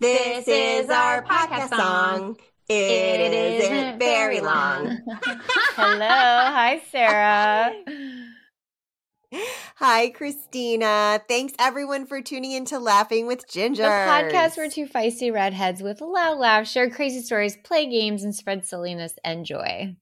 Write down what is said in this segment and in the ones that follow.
This is our podcast song. It isn't very long. Hello. Hi, Sarah. Hi, Christina. Thanks everyone for tuning in to Laughing with Ginger. The podcast where two feisty redheads with a loud laugh share crazy stories, play games, and spread silliness and joy.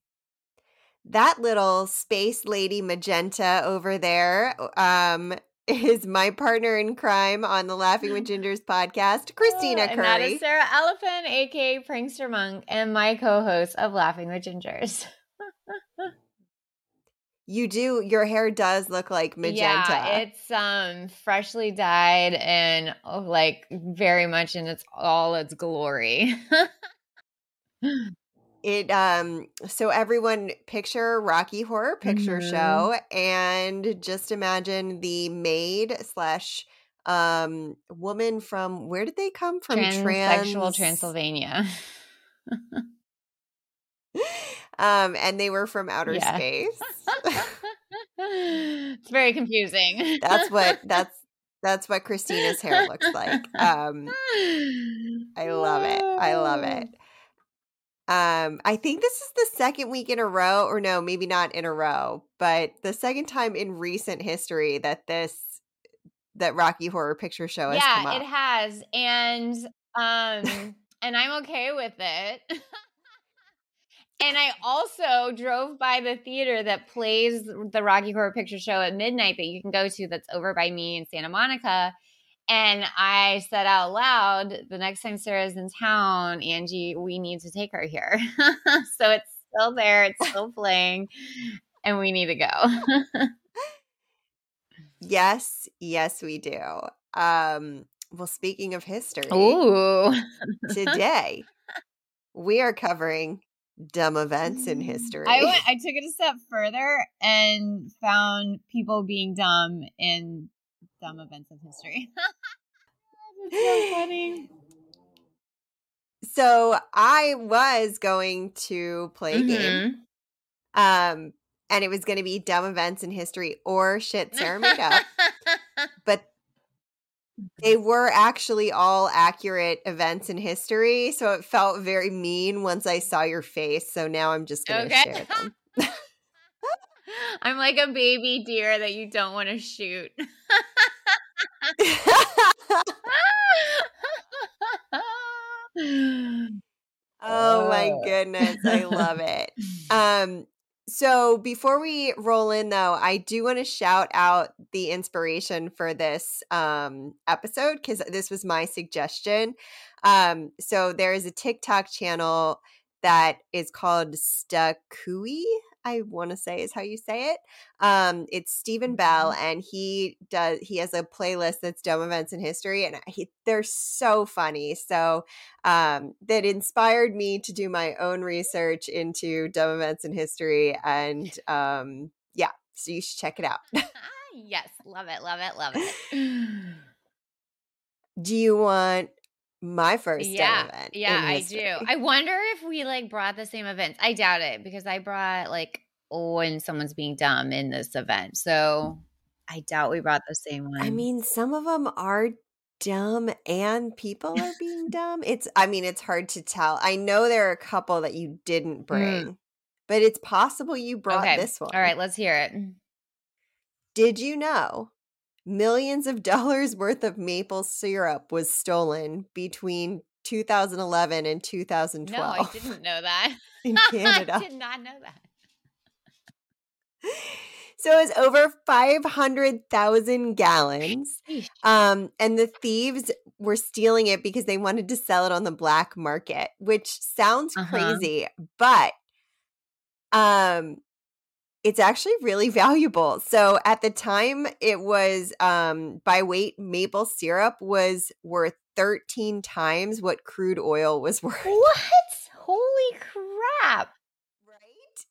That little space lady magenta over there um, is my partner in crime on the Laughing with Gingers podcast, Christina Oh, Curry. And that is Sarah Elephant, aka Prankster Monk, and my co-host of Laughing with Gingers. you do your hair does look like magenta. Yeah, it's um freshly dyed and oh, like very much in its all its glory. It um so everyone picture Rocky Horror Picture Mhm. Show and just imagine the maid slash um woman from where did they come from? Transsexual Transylvania. Um and they were from outer Yeah. space. it's very confusing. that's what that's that's what Christina's hair looks like. Um I love it. I love it. Um, I think this is the second week in a row, or no, maybe not in a row, but the second time in recent history that this that Rocky Horror Picture Show has come yeah, it has, and um, and I'm okay with it. and I also drove by the theater that plays the Rocky Horror Picture Show at midnight that you can go to. That's over by me in Santa Monica. And I said out loud, the next time Sarah's in town, Angie, we need to take her here. so it's still there, it's still playing, and we need to go. Yes, yes, we do. Um, well, speaking of history, Ooh. today we are covering dumb events in history. I went. I took it a step further and found people being dumb in dumb events of history. That's so funny. so I was going to play a game. Mm-hmm. Um, and it was going to be dumb events in history or shit Sarah made up. but they were actually all accurate events in history. So it felt very mean once I saw your face. So now I'm just going to Okay. share them. I'm like a baby deer that you don't want to shoot. oh my goodness. I love it. Um, so before we roll in though, I do want to shout out the inspiration for this um episode because this was my suggestion. Um, so there is a TikTok channel that is called Stakui, I want to say is how you say it. Um, it's Stephen Bell, and he does he has a playlist that's dumb events in history, and he, they're so funny. So um, that inspired me to do my own research into dumb events in history, and um, yeah, so you should check it out. yes, love it, love it, love it. do you want my first yeah, dumb event? yeah, I history? do. I wonder if we like brought the same events. I doubt it because I brought like when someone's being dumb in this event. So I doubt we brought the same one. I mean, some of them are dumb and people are being dumb. It's I mean, it's hard to tell. I know there are a couple that you didn't bring. But it's possible you brought Mm. okay. this one. All right, let's hear it. Did you know millions of dollars worth of maple syrup was stolen between 2011 and 2012 No, I didn't know that. in Canada? I did not know that. So it was over 500,000 gallons. Um, and the thieves were stealing it because they wanted to sell it on the black market, which sounds Uh-huh. crazy, but um it's actually really valuable. So at the time it was um by weight maple syrup was worth 13 times what crude oil was worth. What? Holy crap. Right? It's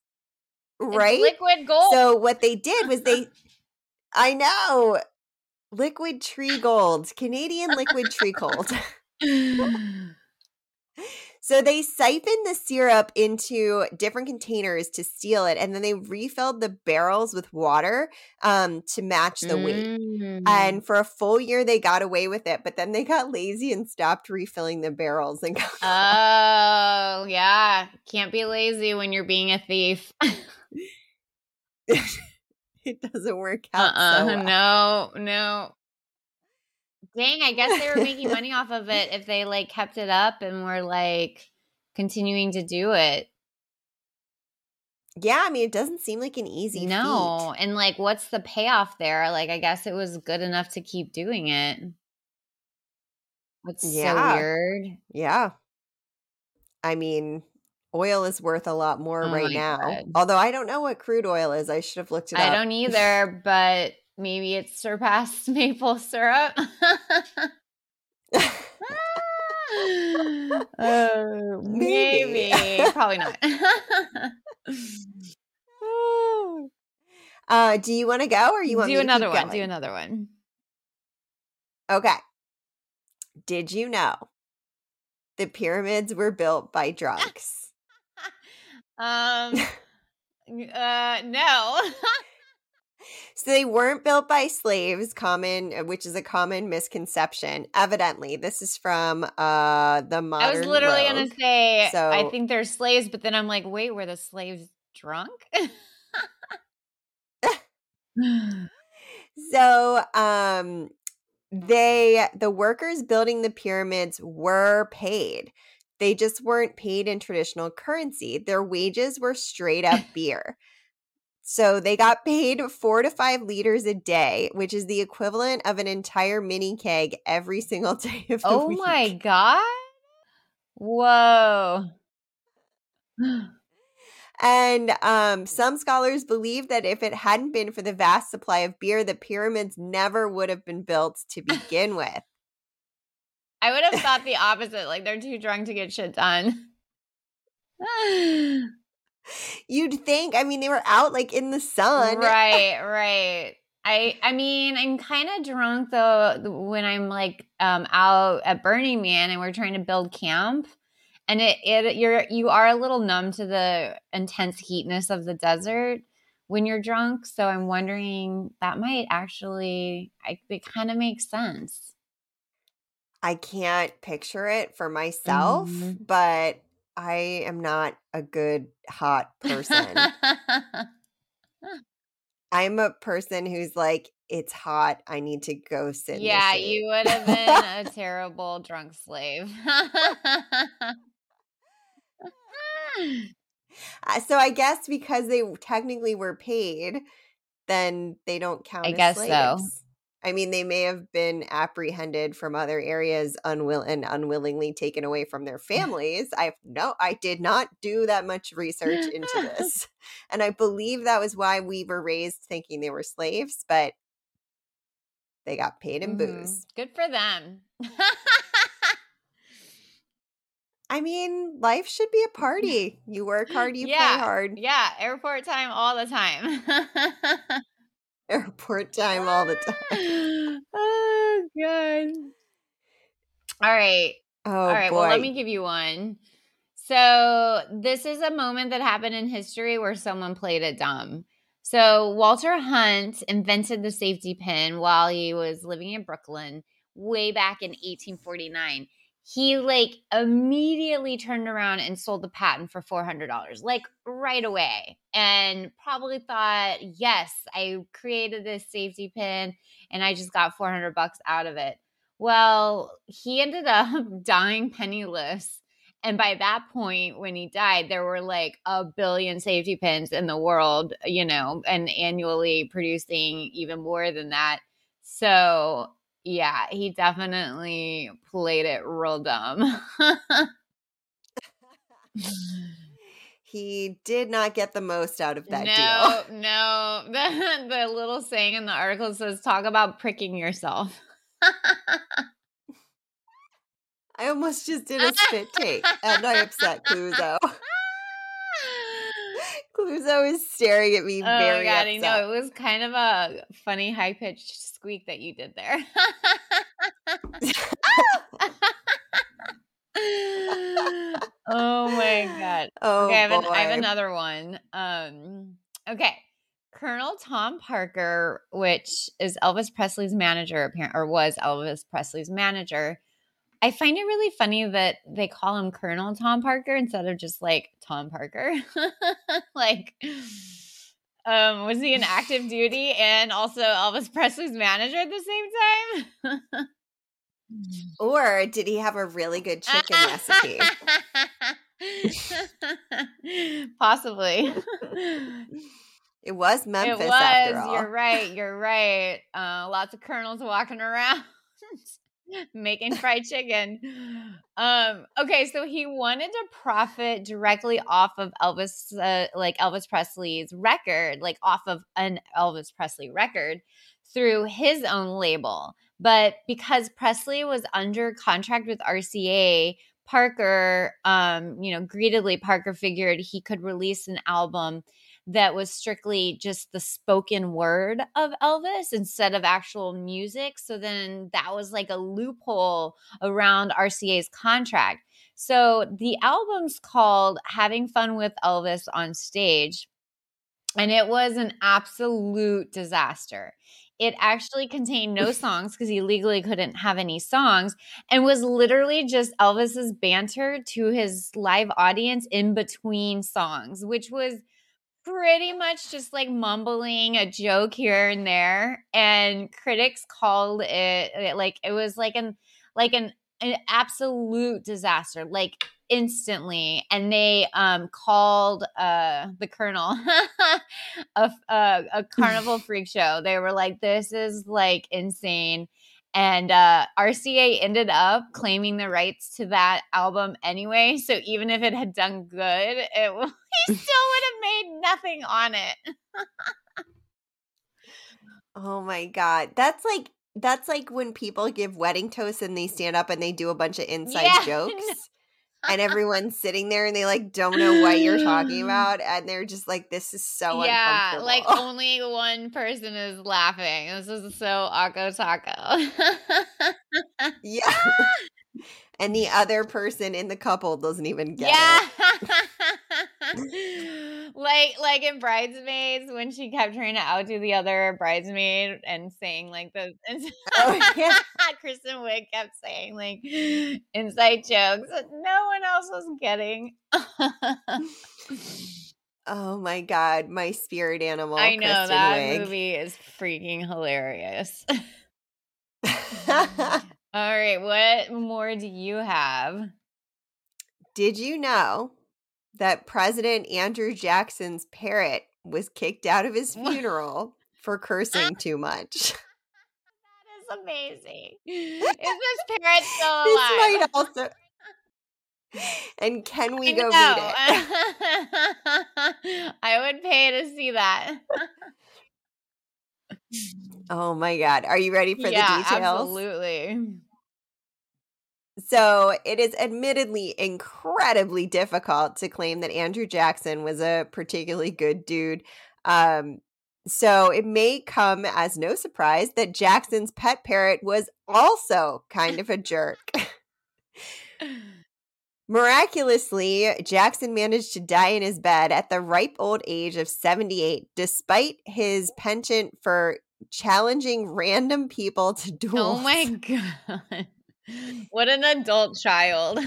Right? liquid gold. So what they did was they I know liquid tree gold, Canadian liquid tree gold. So they siphoned the syrup into different containers to steal it, and then they refilled the barrels with water um, to match the weight. Mm. And for a full year, they got away with it, but then they got lazy and stopped refilling the barrels. And got Oh, yeah. Can't be lazy when you're being a thief. it doesn't work out. uh so well. No, no. Dang, I guess they were making money off of it if they like kept it up and were like continuing to do it. Yeah, I mean, it doesn't seem like an easy No. feat. And like, what's the payoff there? Like, I guess it was good enough to keep doing it. It's so weird. Yeah. I mean, oil is worth a lot more Oh right now. God. Although I don't know what crude oil is. I should have looked it I up. I don't either, but maybe it's surpassed maple syrup. Oh, Maybe. maybe. Probably not. uh, do you want to go or you want do another one. Do another one. Okay. Did you know the pyramids were built by drunks? Um. uh. No. So they weren't built by slaves, common uh, which is a common misconception. Evidently, this is from uh the modern I was literally gonna say I think they're slaves, but then I'm like, wait, were the slaves drunk? So, um they the workers building the pyramids were paid. They just weren't paid in traditional currency. Their wages were straight up beer. So they got paid 4 to 5 liters a day, which is the equivalent of an entire mini keg every single day of the oh week. Oh my god! Whoa. And um, some scholars believe that if it hadn't been for the vast supply of beer, the pyramids never would have been built to begin with. I would have thought the opposite. Like they're too drunk to get shit done. You'd think, I mean, they were out like in the sun. right, right. I I mean, I'm kind of drunk though when I'm like um out at Burning Man and we're trying to build camp. And it, it you're you are a little numb to the intense heatness of the desert when you're drunk. So I'm wondering that might actually I, it kind of makes sense. I can't picture it for myself, Mhm. but I am not a good hot person. I'm a person who's like, it's hot. I need to go sit. yeah, shade." you would have been a terrible drunk slave. Uh, so I guess because they technically were paid, then they don't count. I as guess so. I mean, they may have been apprehended from other areas, unwill and unwillingly taken away from their families. I no, I did not do that much research into this, and I believe that was why we were raised thinking they were slaves, but they got paid in Mhm. booze. Good for them. I mean, life should be a party. You work hard, you Yeah. play hard. yeah, airport time all the time. Airport time all the time. oh god. All right. Oh all right. boy. Well, let me give you one. So, this is a moment that happened in history where someone played it dumb. So, Walter Hunt invented the safety pin while he was living in Brooklyn way back in 1849. He like immediately turned around and sold the patent for $400, like right away. And probably thought, yes, I created this safety pin and I just got 400 bucks out of it. Well, he ended up dying penniless. And by that point, when he died, there were like a billion safety pins in the world, you know, and annually producing even more than that. So, yeah, he definitely played it real dumb. he did not get the most out of that no, deal. no. The, the little saying in the article says, talk about pricking yourself. I almost just did a spit take and I upset Cluzo. Cluzo is staring at me Oh my very god, I know. It was kind of a funny high pitched squeak that you did there. Oh, okay, I have, an, I have another one. Um, okay. Colonel Tom Parker, which is Elvis Presley's manager, or was Elvis Presley's manager. I find it really funny that they call him Colonel Tom Parker instead of just like Tom Parker. like, um, was he in active duty and also Elvis Presley's manager at the same time? or did he have a really good chicken recipe? Possibly. It was Memphis. it was. You're right. You're right. Uh, lots of colonels walking around. Making fried chicken. Um, okay, so he wanted to profit directly off of Elvis, uh, like Elvis Presley's record, like off of an Elvis Presley record through his own label. But because Presley was under contract with RCA, Parker, um, you know, greedily Parker figured he could release an album that was strictly just the spoken word of Elvis instead of actual music. So then that was like a loophole around RCA's contract. So the album's called Having Fun with Elvis on Stage, and it was an absolute disaster. It actually contained no songs because he legally couldn't have any songs and was literally just Elvis's banter to his live audience in between songs, which was pretty much just like mumbling a joke here and there and critics called it, it like it was like an like an, an absolute disaster like instantly and they um called uh the colonel a, a, a carnival freak show. They were like this is like insane and uh, RCA ended up claiming the rights to that album anyway. So even if it had done good, it he still would have made nothing on it. Oh my god. That's like that's like when people give wedding toasts and they stand up and they do a bunch of inside Yeah, jokes. And everyone's sitting there and they like don't know what you're talking about and they're just like this is so yeah, uncomfortable. like only one person is laughing. This is so Akko Taco. yeah. and the other person in the couple doesn't even get yeah. it. like like in bridesmaids when she kept trying to outdo the other bridesmaid and saying like the Oh, yeah. Kristen Wiig kept saying like inside jokes that no one else was getting. Oh my god, my spirit animal. I know Kristen that Wiig. movie is freaking hilarious. All right, what more do you have? Did you know that President Andrew Jackson's parrot was kicked out of his funeral for cursing too much? That is amazing. Is this parrot still this alive? might also. And can we I go meet it? I would pay to see that. Oh my god, are you ready for yeah, the details? absolutely. So, it is admittedly incredibly difficult to claim that Andrew Jackson was a particularly good dude. Um, so, it may come as no surprise that Jackson's pet parrot was also kind of a jerk. Miraculously, Jackson managed to die in his bed at the ripe old age of 78, despite his penchant for challenging random people to duels. Oh my god. What an adult child.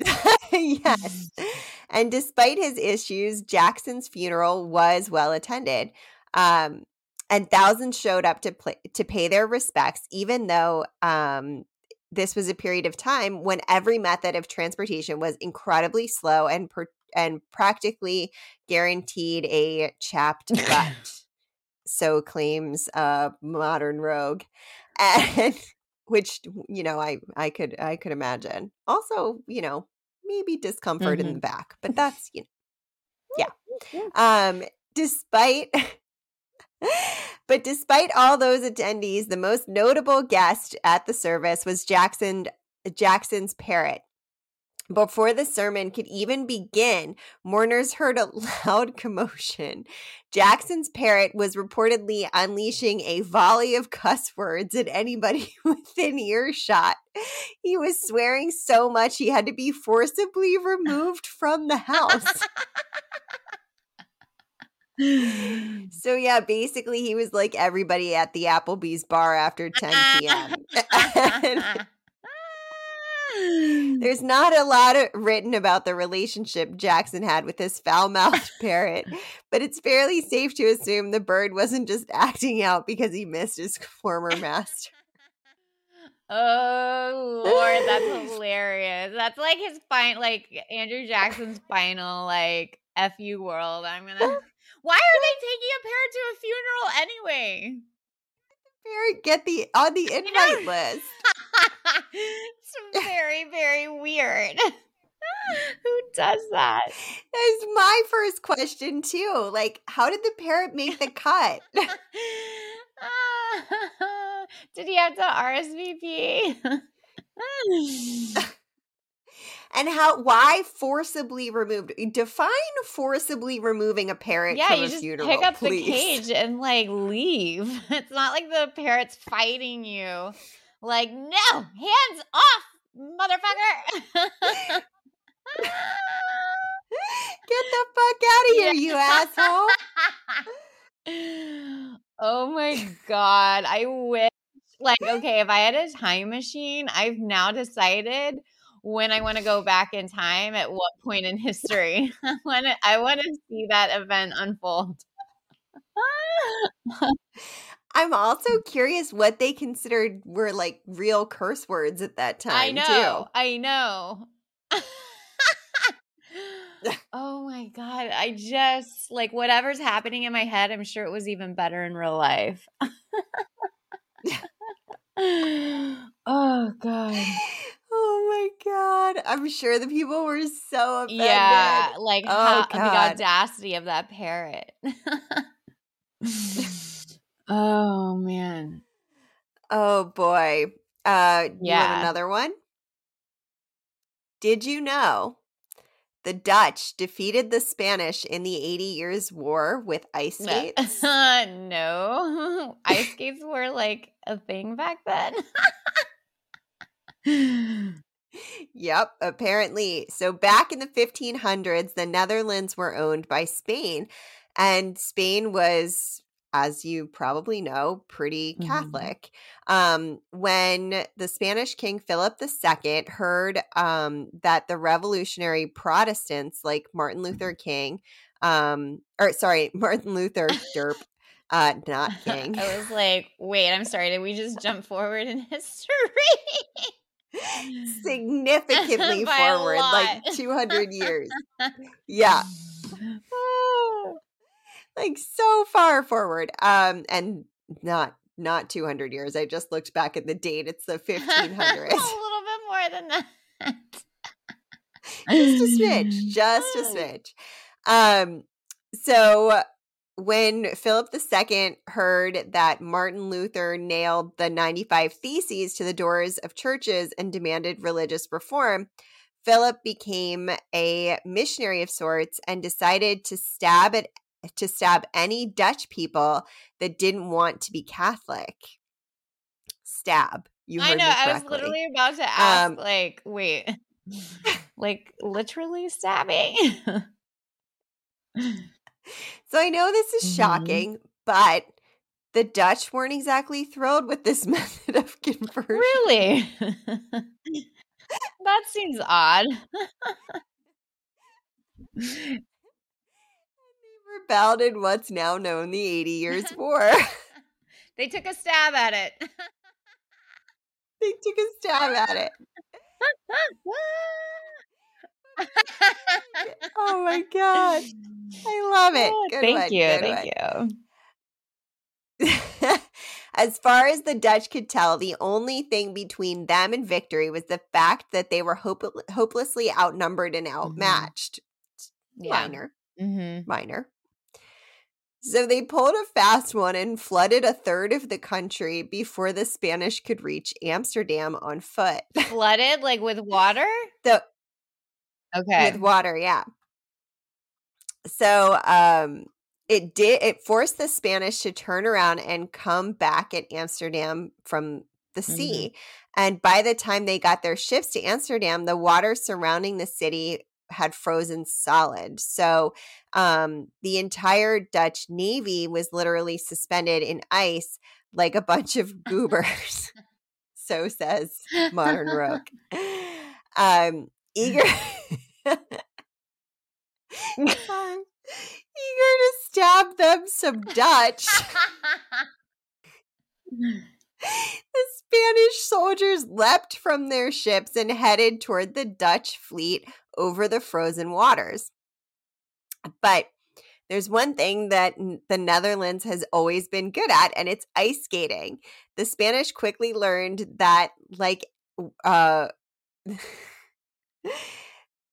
yes. And despite his issues, Jackson's funeral was well attended. Um, and thousands showed up to play, to pay their respects, even though um, this was a period of time when every method of transportation was incredibly slow and per- and practically guaranteed a chapped butt. so claims uh, modern rogue, and which you know I I could I could imagine. Also, you know, maybe discomfort in the back, but that's you know, yeah. Um, despite. but despite all those attendees, the most notable guest at the service was Jackson Jackson's parrot. Before the sermon could even begin, mourners heard a loud commotion. Jackson's parrot was reportedly unleashing a volley of cuss words at anybody within earshot. He was swearing so much he had to be forcibly removed from the house. so yeah, basically he was like everybody at the Applebee's bar after 10 p.m. There's not a lot of, written about the relationship Jackson had with this foul mouthed parrot, but it's fairly safe to assume the bird wasn't just acting out because he missed his former master. Oh Lord, that's hilarious. That's like his fine, like Andrew Jackson's final, like "fu world." I'm gonna. Why are they taking a parrot to a funeral anyway? Parrot get the on the invite list. it's very, very weird. Who does that? That's my first question too. Like, how did the parrot make the cut? did he have to RSVP? And how why forcibly removed define forcibly removing a parrot yeah from you a just funeral, pick up please. the cage and like leave. It's not like the parrot's fighting you. Like no hands off motherfucker! Get the fuck out of here you asshole. Oh my god i wish like okay if i had a time machine i've now decided when I want to go back in time at what point in history. I want to, I want to see that event unfold. I'm also curious what they considered were like real curse words at that time. I know. Too. I know. oh my god! I just like whatever's happening in my head. I'm sure it was even better in real life. oh god. Oh my god. I'm sure the people were so offended. Yeah, like oh, how, the audacity of that parrot. oh man. Oh boy. Uh yeah. another one? Did you know the Dutch defeated the Spanish in the 80 Years' War with ice skates? no. ice skates were like a thing back then. yep, apparently. So back in the 1500s, the Netherlands were owned by Spain, and Spain was as you probably know, pretty mm-hmm. Catholic. Mm-hmm. Um, when the Spanish King Philip II heard um, that the revolutionary Protestants like Martin Luther King, um, or sorry, Martin Luther Derp, uh, not King. I was like, wait, I'm sorry, did we just jump forward in history? significantly forward, like 200 years. Yeah. Like so far forward. Um, and not not 200 years. I just looked back at the date. It's the 1500s. a little bit more than that. just a smidge, just a smidge. Um, so when Philip II heard that Martin Luther nailed the 95 Theses to the doors of churches and demanded religious reform, Philip became a missionary of sorts and decided to stab at to stab any Dutch people that didn't want to be Catholic. Stab. You I know. I was literally about to ask, um, like, wait, like literally stabbing. So I know this is mm-hmm. shocking, but the Dutch weren't exactly thrilled with this method of conversion. Really? that seems odd. Rebelled in what's now known the 80 Years' War. they took a stab at it. they took a stab at it. oh my god. I love it. Good thank one, you. Thank you. as far as the Dutch could tell, the only thing between them and victory was the fact that they were hope- hopelessly outnumbered and mm-hmm. outmatched. Mm-hmm. Yeah. Minor. Mm-hmm. Minor. So they pulled a fast one and flooded a third of the country before the Spanish could reach Amsterdam on foot. Flooded like with water? The Okay. with water, yeah. So um it did it forced the Spanish to turn around and come back at Amsterdam from the Mhm. sea. And by the time they got their ships to Amsterdam, the water surrounding the city had frozen solid. So um the entire Dutch navy was literally suspended in ice like a bunch of goobers. so says Modern Rogue. Um eager eager to stab them some Dutch. the Spanish soldiers leapt from their ships and headed toward the Dutch fleet over the frozen waters. But there's one thing that the Netherlands has always been good at, and it's ice skating. The Spanish quickly learned that, like, uh,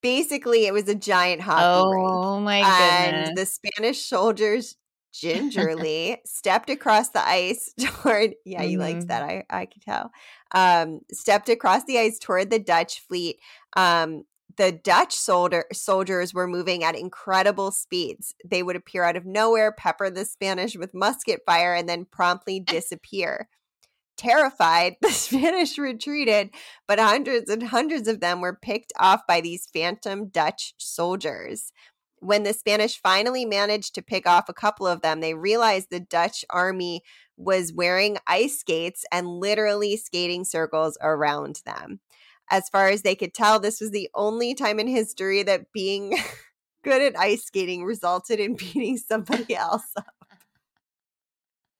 basically, it was a giant hockey rink oh my and goodness. the Spanish soldiers gingerly stepped across the ice toward yeah he likes Mhm. that I I could tell um stepped across the ice toward the Dutch fleet um the Dutch soldier soldiers were moving at incredible speeds they would appear out of nowhere pepper the Spanish with musket fire and then promptly eh. disappear Terrified, the Spanish retreated, but hundreds and hundreds of them were picked off by these phantom Dutch soldiers. When the Spanish finally managed to pick off a couple of them, they realized the Dutch army was wearing ice skates and literally skating circles around them. As far as they could tell, this was the only time in history that being good at ice skating resulted in beating somebody else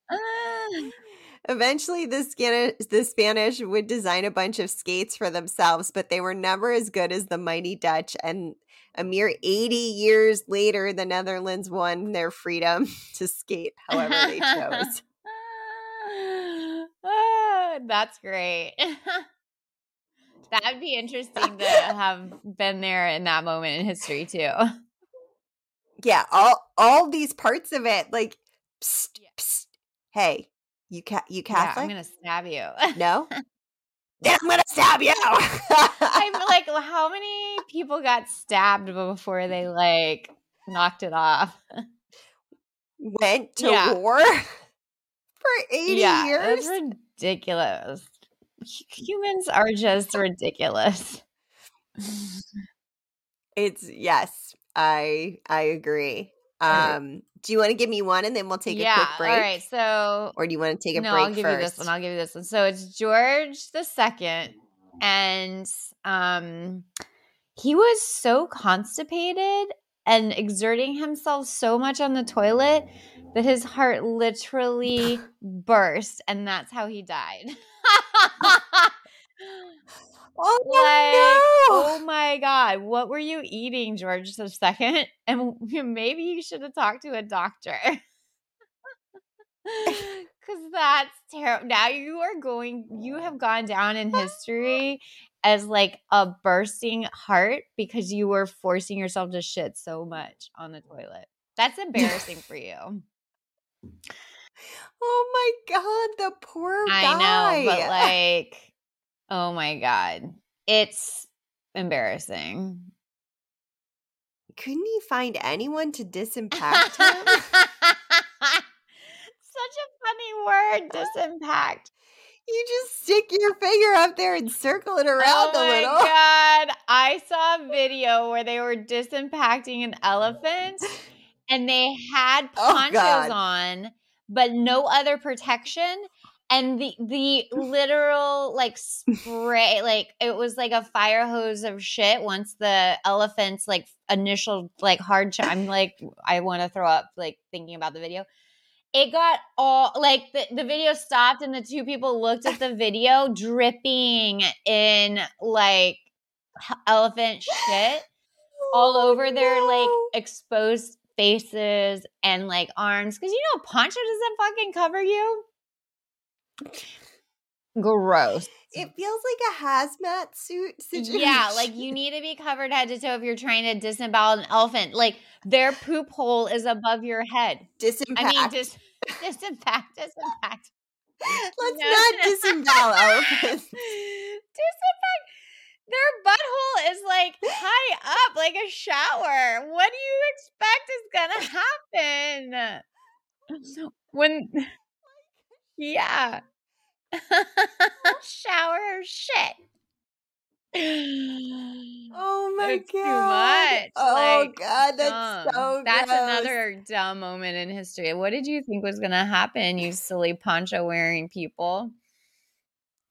Ah. Eventually, the Spanish, the Spanish would design a bunch of skates for themselves, but they were never as good as the mighty Dutch. And a mere 80 years later, the Netherlands won their freedom to skate however they chose. Ah, That's great. That'd be interesting to have been there in that moment in history too. Yeah, all all these parts of it, like, psst, Yeah. psst, hey, you ca- you Yeah, Catholic? I'm gonna stab you. no, yeah, I'm gonna stab you. I'm like, well, how many people got stabbed before they like knocked it off? Went to Yeah. war for 80 yeah, years. that's ridiculous. Humans are just ridiculous. It's yes, I I agree. Um, do you want to give me one and then we'll take yeah. a quick break, All right. So or do you want to take a no, break I'll give first? you this one. I'll give you this one. So it's George the Second, and um, he was so constipated and exerting himself so much on the toilet that his heart literally burst, and that's how he died. oh like, no! oh my god, what were you eating, George the Second? And maybe you should have talked to a doctor. Cause that's terrible. Now you are going, you have gone down in history as like a bursting heart because you were forcing yourself to shit so much on the toilet. That's embarrassing for you. Oh my god, the poor guy. I know, but like, oh my god, it's embarrassing. couldn't he find anyone to disimpact him? Such a funny word, disimpact. you just stick your finger up there and circle it oh around oh a little. Oh my god! I saw a video where they were disimpacting an elephant, and they had Oh, ponchos God. on, but no other protection. And the the literal like spray, like it was like a fire hose of shit. Once the elephant's like initial like hard, ch- I'm like I want to throw up like thinking about the video it got all like the, the video stopped and the two people looked at the video dripping in like elephant shit all Oh, over their like exposed faces and like arms because you know poncho doesn't fucking cover you gross It feels like a hazmat suit situation. yeah like you need to be covered head to toe if you're trying to disembowel an elephant like their poop hole is above your head disimpact. i mean dis- disimpact disimpact Let's No, not no. disembowel elephants. Disinfect. Their butthole is like high up. like a shower. What do you expect is gonna happen? When yeah. shower shit. Oh my It's god. much, Oh like, god, that's dumb. so That's gross. another dumb moment in history. What did you think was gonna happen, you silly poncho wearing people?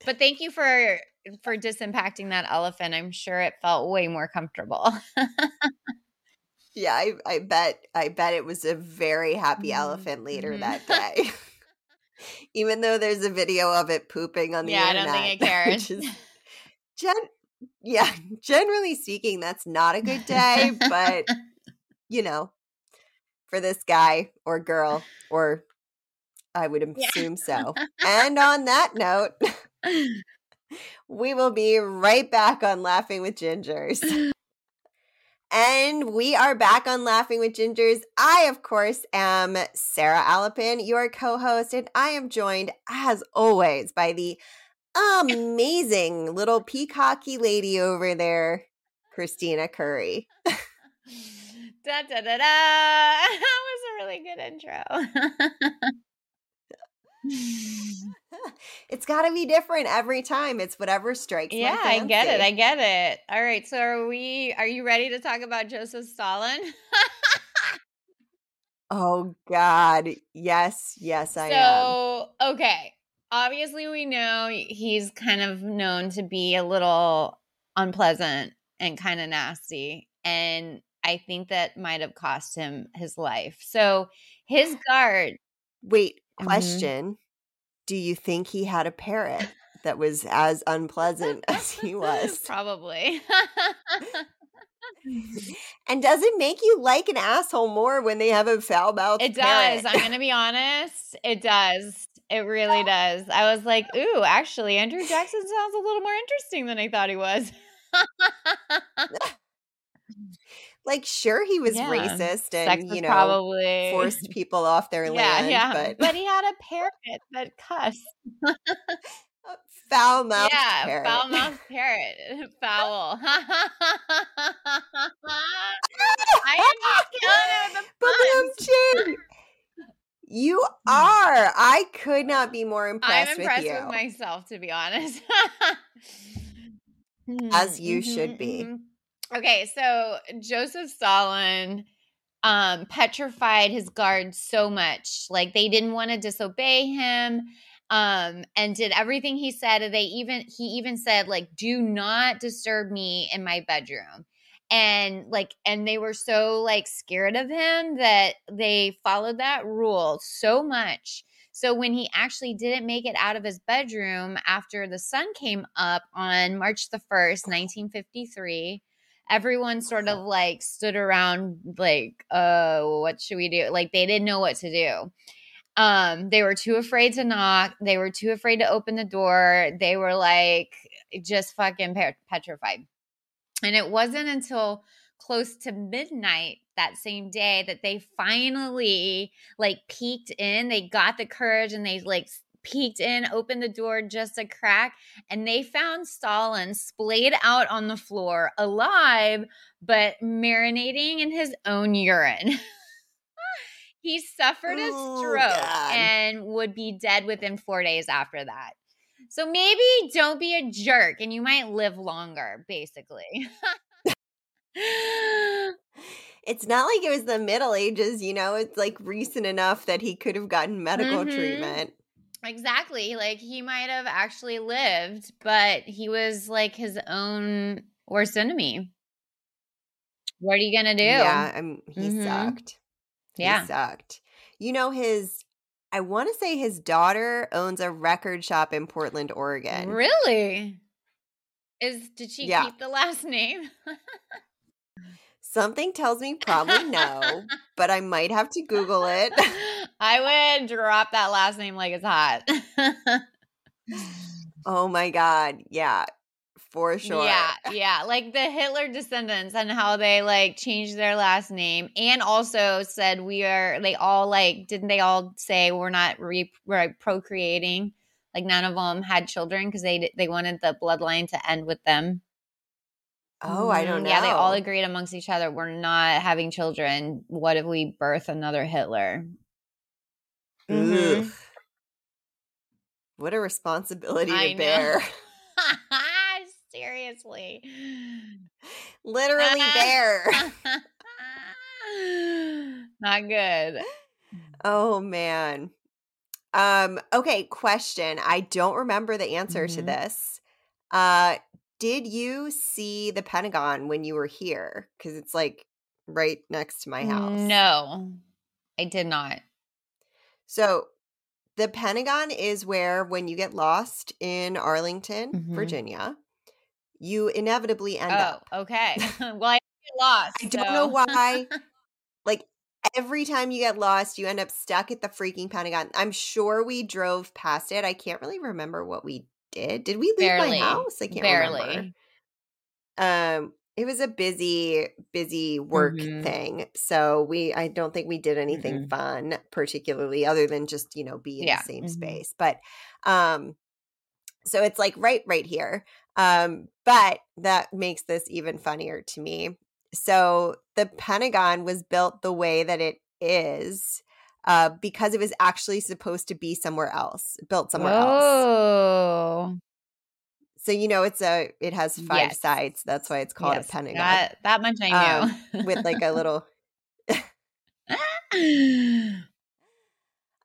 But thank you for for disimpacting that elephant. I'm sure it felt way more comfortable. Yeah, I, I bet I bet it was a very happy Mhm, elephant later mhm. that day. Even though there's a video of it pooping on the yeah, I don't think it cares. is gen- yeah, generally speaking, that's not a good day, but you know, for this guy or girl, or I would Yeah. assume so. And on that note, we will be right back on Laughing with Gingers. And we are back on Laughing with Gingers. I, of course, am Sarah Alapin, your co host, and I am joined, as always, by the amazing little peacocky lady over there, Christina Curry. da da da da. That was a really good intro. It's got to be different every time. It's whatever strikes yeah, I get it. I get it. All right. So are we are you ready to talk about Joseph Stalin? Oh, God. Yes, yes, I am. so, okay. Obviously we know he's kind of known to be a little unpleasant and kind of nasty and I think that might have cost him his life. So, his guard Wait, Mhm. question. Do you think he had a parrot that was as unpleasant as he was? probably And does it make you like an asshole more when they have a foul mouth? It does. I'm going to be honest. It does. It really does. I was like, ooh, actually, Andrew Jackson sounds a little more interesting than I thought he was. Like, sure, he was Yeah. racist and, Sex was you know, probably forced people off their yeah, land, yeah. but, he had a parrot that cussed. foul mouthed yeah, parrot. foul mouthed parrot. Foul. I am just killing it with But you are. I could not be more impressed. I'm impressed with with, myself, to be honest. As you Mhm, should be. mhm. Okay, so Joseph Stalin um petrified his guards so much. Like they didn't want to disobey him um and did everything he said they even he even said like do not disturb me in my bedroom and like and they were so like scared of him that they followed that rule so much so when he actually didn't make it out of his bedroom after the sun came up on March the 1st, 1953, everyone sort of like stood around like, uh, what should we do? Like they didn't know what to do. Um, they were too afraid to knock. They were too afraid to open the door. They were like just fucking petrified. And it wasn't until close to midnight that same day that they finally like peeked in. They got the courage and they like peeked in, opened the door just a crack, and they found Stalin splayed out on the floor, alive, but marinating in his own urine. he suffered a stroke and would be dead within four days after that. So maybe don't be a jerk and you might live longer, basically. It's not like it was the Middle Ages, you know, it's like recent enough that he could have gotten medical Mhm. treatment. Exactly. Like he might have actually lived, but he was like his own worst enemy. What are you gonna do? Yeah, I'm, he Mhm. sucked. Yeah. He sucked. You know, his, I want to say his daughter owns a record shop in Portland, Oregon. Really? Is did she Yeah. keep the last name? Something tells me probably no, but I might have to Google it. I would drop that last name like it's hot. Oh my God. Yeah, for sure. Yeah, yeah. Like the Hitler descendants and how they like changed their last name and also said we are they all like didn't they all say we're not re we're procreating? Like none of them had children because they they wanted the bloodline to end with them. Oh, I don't know. Mm, Yeah, they all agreed amongst each other we're not having children. What if we birth another Hitler? Mhm. Ugh. What a responsibility I to bear. Seriously. Literally bear. Not good. Oh man. Um okay, question. I don't remember the answer to Mhm. this. Uh did you see the Pentagon when you were here cuz it's like right next to my house? No, I did not. So the Pentagon is where when you get lost in Arlington, Mhm. Virginia, you inevitably end Oh, up. okay. well, I get lost. I don't know why. like every time you get lost, you end up stuck at the freaking Pentagon. I'm sure we drove past it. I can't really remember what we did. Did we leave Barely. my house? I can't Barely. remember. Um, it was a busy, busy work Mhm. thing. So we I don't think we did anything Mm-mm. fun, particularly other than just, you know, be in Yeah. the same Mhm. space. But um so it's like right right here. Um, but that makes this even funnier to me. So the Pentagon was built the way that it is uh, because it was actually supposed to be somewhere else, built somewhere else. Oh, So you know, it's a it has five Yes. sides. That's why it's called yes, a Pentagon That, that much I knew. with like a little.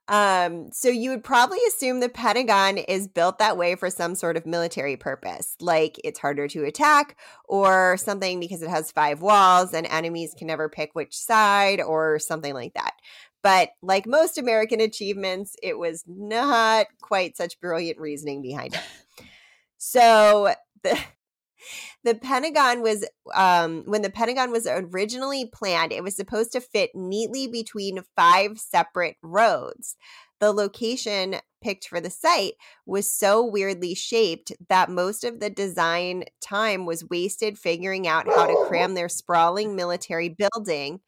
Um, so you would probably assume the Pentagon is built that way for some sort of military purpose, like it's harder to attack or something because it has five walls and enemies can never pick which side or something like that. But like most American achievements, it was not quite such brilliant reasoning behind it. So the the Pentagon was um, when the Pentagon was originally planned, it was supposed to fit neatly between five separate roads. The location picked for the site was so weirdly shaped that most of the design time was wasted figuring out how to cram their sprawling military building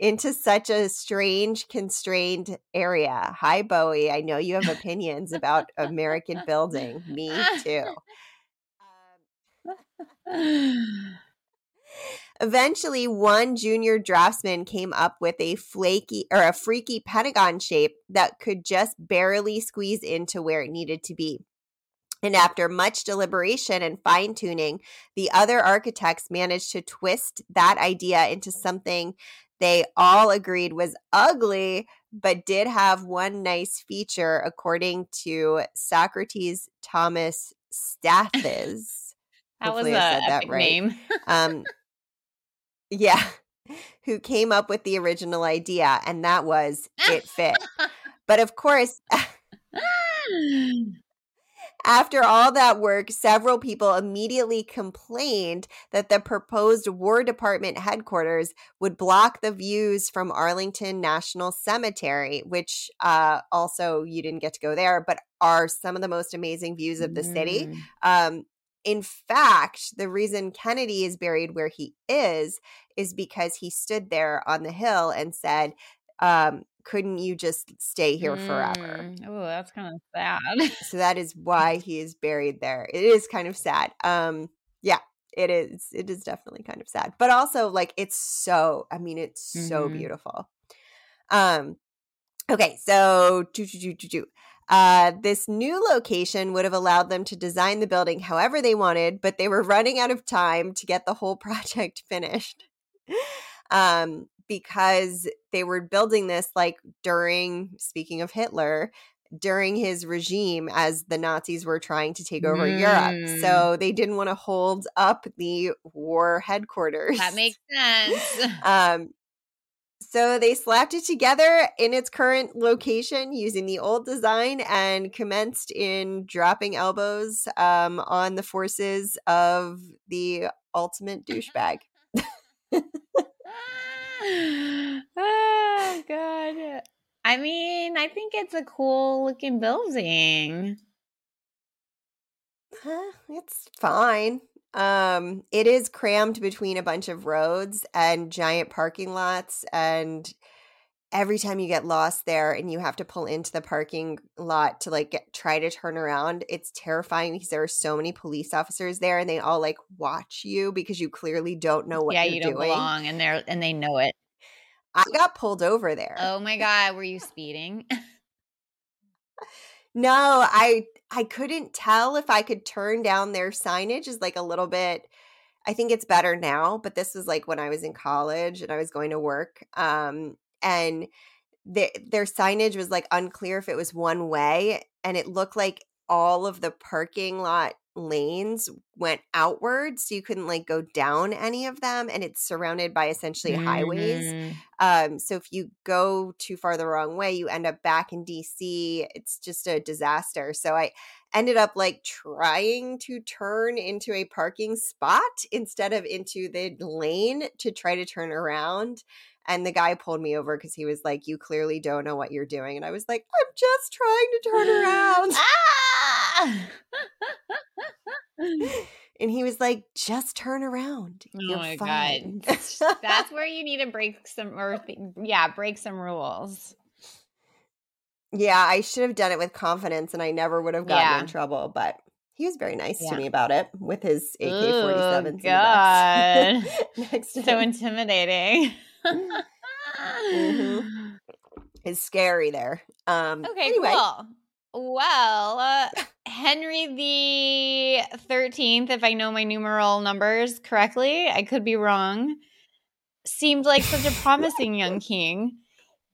into such a strange, constrained area. Hi, Bowie. I know you have opinions about American building. Me too. Um, Eventually, one junior draftsman came up with a flaky or a freaky pentagon shape that could just barely squeeze into where it needed to be. And after much deliberation and fine tuning, the other architects managed to twist that idea into something they all agreed was ugly, but did have one nice feature, according to Socrates Thomas Stathes. that was Hopefully a I said that right. name. um yeah who came up with the original idea and that was it fit but of course after all that work several people immediately complained that the proposed war department headquarters would block the views from arlington national cemetery which uh, also you didn't get to go there but are some of the most amazing views of the city Mm. um, in fact, the reason Kennedy is buried where he is is because he stood there on the hill and said, um, couldn't you just stay here forever? Oh, that's kind of sad. So that is why he is buried there. It is kind of sad. Um, yeah, it is. It is definitely kind of sad. But also like it's so, I mean, it's so Mhm. beautiful. Um, okay, so do, do, do, do, do. Uh, this new location would have allowed them to design the building however they wanted, but they were running out of time to get the whole project finished. um, because they were building this like during, speaking of Hitler, during his regime as the Nazis were trying to take over Europe. Mm. So they didn't want to hold up the war headquarters. that makes sense. Um, so they slapped it together in its current location using the old design and commenced in dropping elbows um, on the forces of the ultimate douchebag. oh god. I mean, I think it's a cool looking building. It's fine. Um, it is crammed between a bunch of roads and giant parking lots, and every time you get lost there and you have to pull into the parking lot to like get, try to turn around, it's terrifying because there are so many police officers there and they all like watch you because you clearly don't know what yeah, you're you don't doing. belong, and they're and they know it. I got pulled over there. Oh my god, were you speeding? No, I I couldn't tell if I could turn down their signage is like a little bit I think it's better now, but this was like when I was in college and I was going to work. Um and the, their signage was like unclear if it was one way and it looked like all of the parking lot lanes went outward so you couldn't like go down any of them and it's surrounded by essentially highways. Mhm. um so if you go too far the wrong way you end up back in dc it's just a disaster. So i ended up like trying to turn into a parking spot instead of into the lane to try to turn around and the guy pulled me over because he was like you clearly don't know what you're doing and i was like i'm just trying to turn around Ah! and he was like just turn around Oh you're my fine god. That's where you need to break some or th- yeah, break some rules. Yeah, I should have done it with confidence and I never would have gotten Yeah. in trouble, but he was very nice Yeah. to me about it with his AK Ooh, 47s. God. next So intimidating. Mhm. It's scary there. Um Okay, anyway, cool. Well, uh, Henry the 13th, if I know my numeral numbers correctly, I could be wrong, seemed like such a promising young king,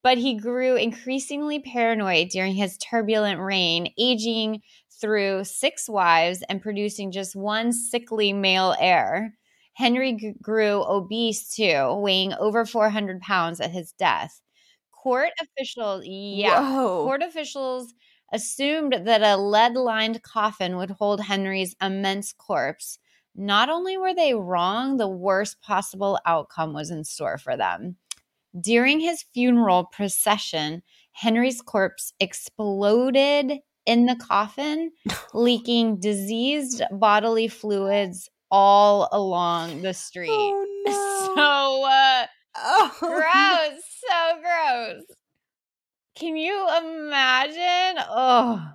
but he grew increasingly paranoid during his turbulent reign, aging through six wives and producing just one sickly male heir. Henry grew obese too, weighing over 400 pounds at his death. Court officials, yeah, Whoa. court officials assumed that a lead lined coffin would hold Henry's immense corpse. Not only were they wrong, the worst possible outcome was in store for them. During his funeral procession, Henry's corpse exploded in the coffin, leaking diseased bodily fluids all along the street. Oh no. So uh, oh, gross, so gross. Can you imagine? Oh,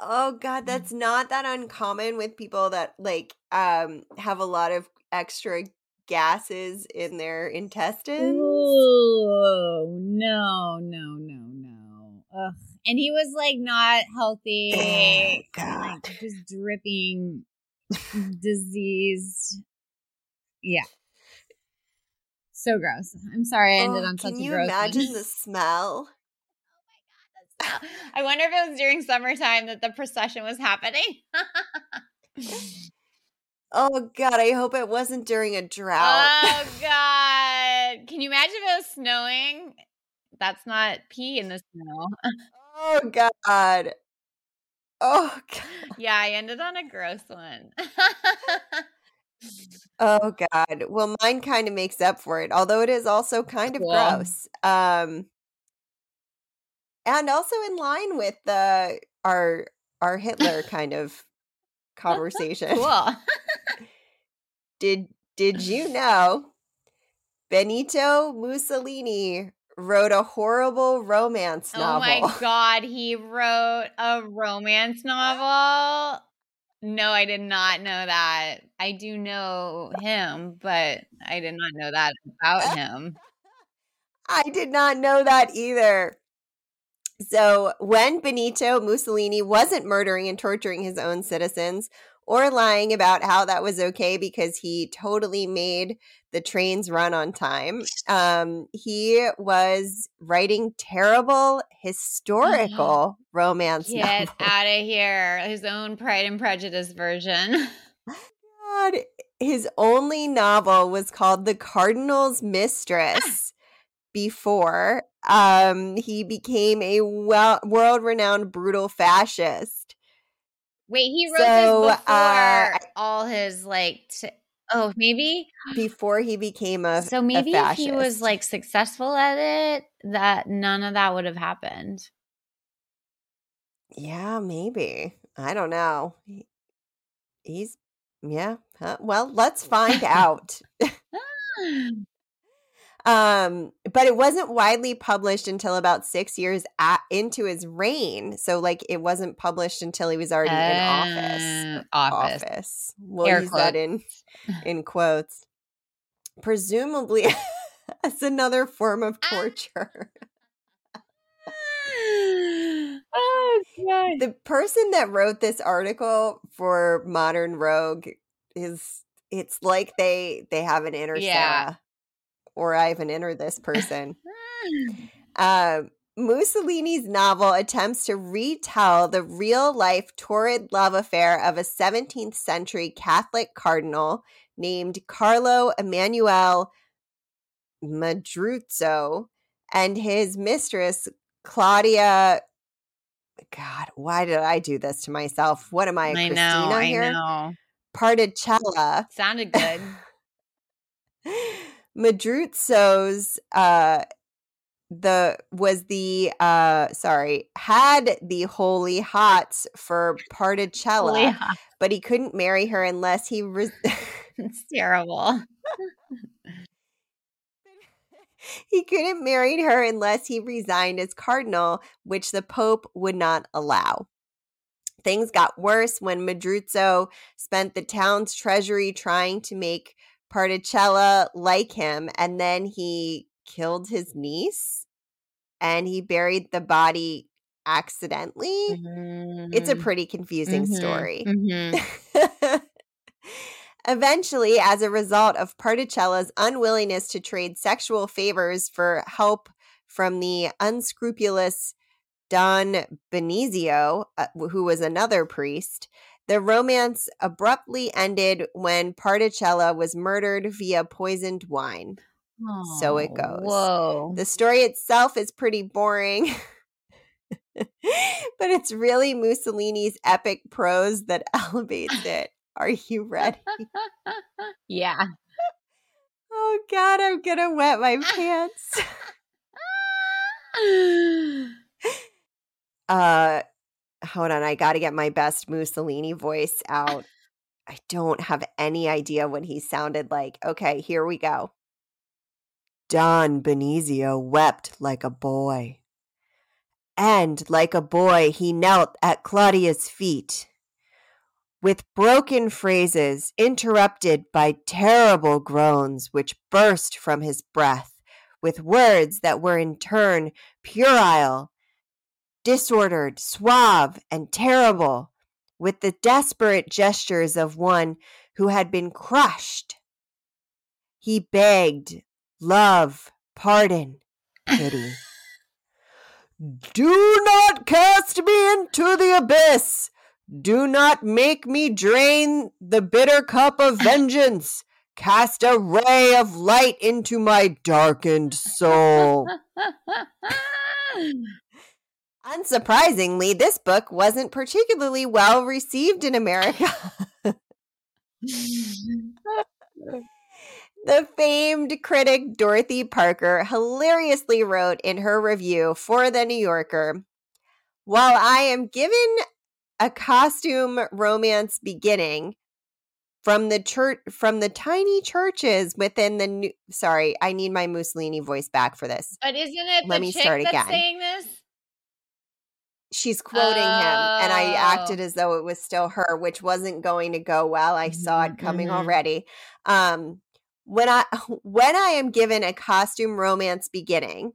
Oh god, that's not that uncommon with people that like um have a lot of extra gases in their intestines. Ooh, no, no, no, no. Ugh. And he was like not healthy, Eh, God. like just dripping, diseased. Yeah. So gross. I'm sorry I ended Oh, on such can a you gross one. imagine the smell? Oh my god, I wonder if it was during summertime that the procession was happening. Oh god, I hope it wasn't during a drought. oh God! Can you imagine if it was snowing? That's not pee in the snow. oh god. Oh god. yeah, I ended on a gross one. Oh god. Well, mine kind of makes up for it, although it is also kind of Cool. gross. Um and also in line with the our our Hitler kind of conversation. cool. Did did you know Benito Mussolini wrote a horrible romance novel. Oh my god, he wrote a romance novel. No, I did not know that. I do know him, but I did not know that about him. I did not know that either. So, when Benito Mussolini wasn't murdering and torturing his own citizens or lying about how that was okay because he totally made the trains run on time, um, he was writing terrible historical romance Get novels. out of here. His own Pride and Prejudice version. God, his only novel was called The Cardinal's Mistress before um, he became a well, world renowned brutal fascist. Wait, he wrote So, this before uh, all his like. T- oh, maybe. Before he became a So a maybe if he was like successful at it, that none of that would have happened. yeah, maybe I don't know. He's yeah. huh, Well, let's find out. Um, but it wasn't widely published until about six years at, into his reign. So, like, it wasn't published until he was already uh, in office. Office. Office. We'll Air use quotes. that in in quotes. Presumably, as another form of torture. oh god. The person that wrote this article for Modern Rogue is it's like they they have an inner yeah. Or I have an inner this person. uh, Mussolini's novel attempts to retell the real life torrid love affair of a 17th century Catholic cardinal named Carlo Emanuele Mandruzzo and his mistress Claudia. God, why did I do this to myself? What am I, I Christina know, here? I know. Particella. Sounded good. Mandruzzo's uh the was the uh sorry had the holy hots for Particella, but he couldn't marry her unless he was. it's terrible. he couldn't marry her unless he resigned as cardinal, which the Pope would not allow. Things got worse when Madruzzo spent the town's treasury trying to make Particella like him, and then he killed his niece and he buried the body accidentally. Mm-hmm. It's a mm-hmm. pretty confusing mm-hmm. story. Mm-hmm. Eventually, as a result of Particella's unwillingness to trade sexual favors for help from the unscrupulous Don Benizio, uh, who was another priest, the romance abruptly ended when Particella was murdered via poisoned wine. Oh, so it goes. Whoa. The story itself is pretty boring. but it's really Mussolini's epic prose that elevates it. Are you ready? yeah. Oh god, I'm gonna wet my pants. uh hold on, I gotta get my best Mussolini voice out. I don't have any idea what he sounded like. Okay, here we go. Don Benizio wept like a boy. And like a boy, he knelt at Claudia's feet. With broken phrases interrupted by terrible groans which burst from his breath, with words that were in turn puerile, disordered, suave, and terrible, with the desperate gestures of one who had been crushed. He begged love, pardon, pity. Do not cast me into the abyss. Do not make me drain the bitter cup of vengeance. Cast a ray of light into my darkened soul. Unsurprisingly, this book wasn't particularly well received in America. The famed critic Dorothy Parker hilariously wrote in her review for The New Yorker While I am given a costume romance beginning from the church from the tiny churches within the new sorry i need my mussolini voice back for this. But isn't it let me start again. saying this she's quoting oh. him and i acted oh. as though it was still her which wasn't going to go well i mm-hmm, saw it coming mm-hmm. already um when I when I am given a costume romance beginning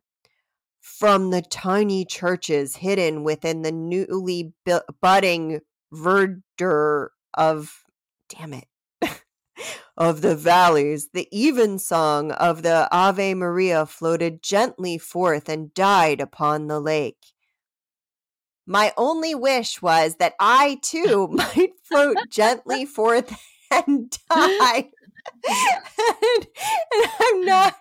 from the tiny churches hidden within the newly budding verdure of damn it of the valleys the evensong of the ave maria floated gently forth and died upon the lake my only wish was that i too might float gently forth and die and, and I'm not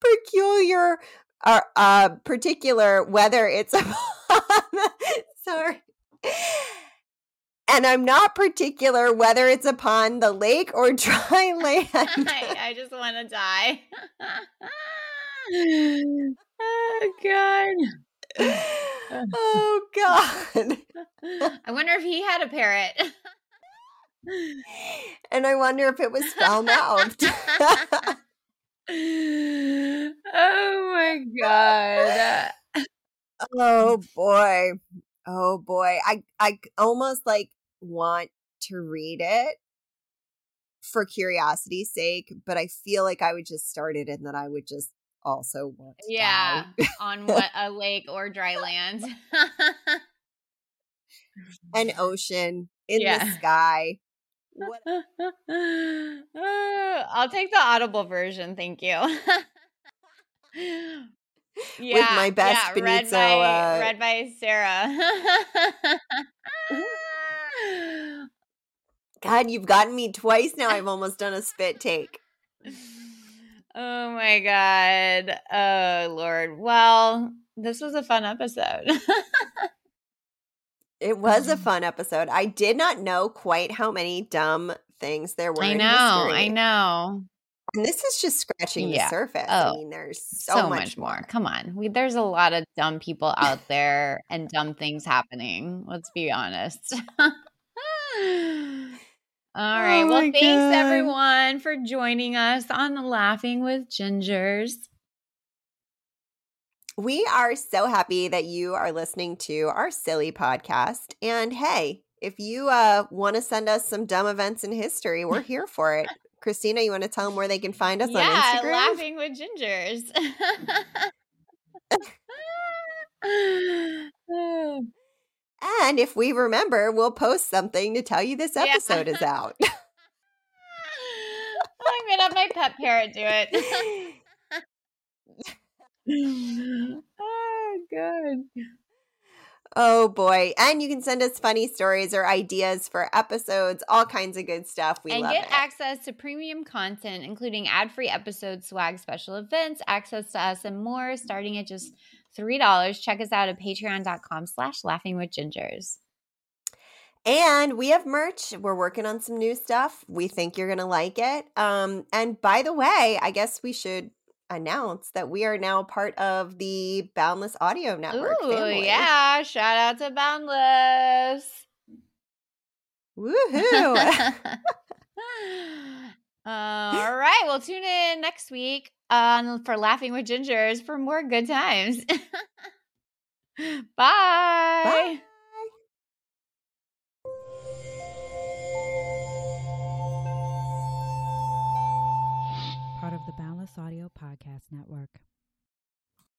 peculiar or uh, particular whether it's sorry and I'm not particular whether it's upon the lake or dry land. I, I just want to die. oh God. Oh God. I wonder if he had a parrot and I wonder if it was foul mouthed. oh my god. Oh boy. Oh boy. I I almost like want to read it for curiosity's sake, but I feel like I would just start it and that I would just also want Yeah, on what a lake or dry land. An ocean in Yeah. the sky. What I'll take the audible version, thank you. yeah, my best yeah, read Benito, by uh, read by Sarah. God, you've gotten me twice now. I've almost done a spit take. Oh my god. Oh lord. Well, this was a fun episode. It was a fun episode. I did not know quite how many dumb things there were. I know. I know. And this is just scratching Yeah. the surface. I Oh, mean, there's so, so, much, much, more. Come on. We, there's a lot of dumb people out there and dumb things happening. Let's be honest. All right. Oh well, thanks God. everyone for joining us on Laughing with Gingers. We are so happy that you are listening to our silly podcast. And hey, if you uh, want to send us some dumb events in history, we're here for it. Christina, you want to tell them where they can find us on yeah, Instagram? Laughing with Gingers. And if we remember, we'll post something to tell you this Yeah. episode is out. I'm gonna have my pet parrot do it. oh, good. oh boy. And you can send us funny stories or ideas for episodes, all kinds of good stuff. We love it. and love get it. access to premium content, including ad-free episodes, swag, special events, access to us, and more, starting at just three dollars. Check us out at patreon.com slash laughing with gingers. And we have merch. We're working on some new stuff. We think you're going to like it. Um, and by the way, I guess we should announce that we are now part of the Boundless Audio Network. Ooh, family. yeah. Shout out to Boundless. Woohoo. Uh, all right. Well, tune in next week um, for Laughing with Gingers for more good times. Bye. Bye. part of the Boundless Audio Podcast Network.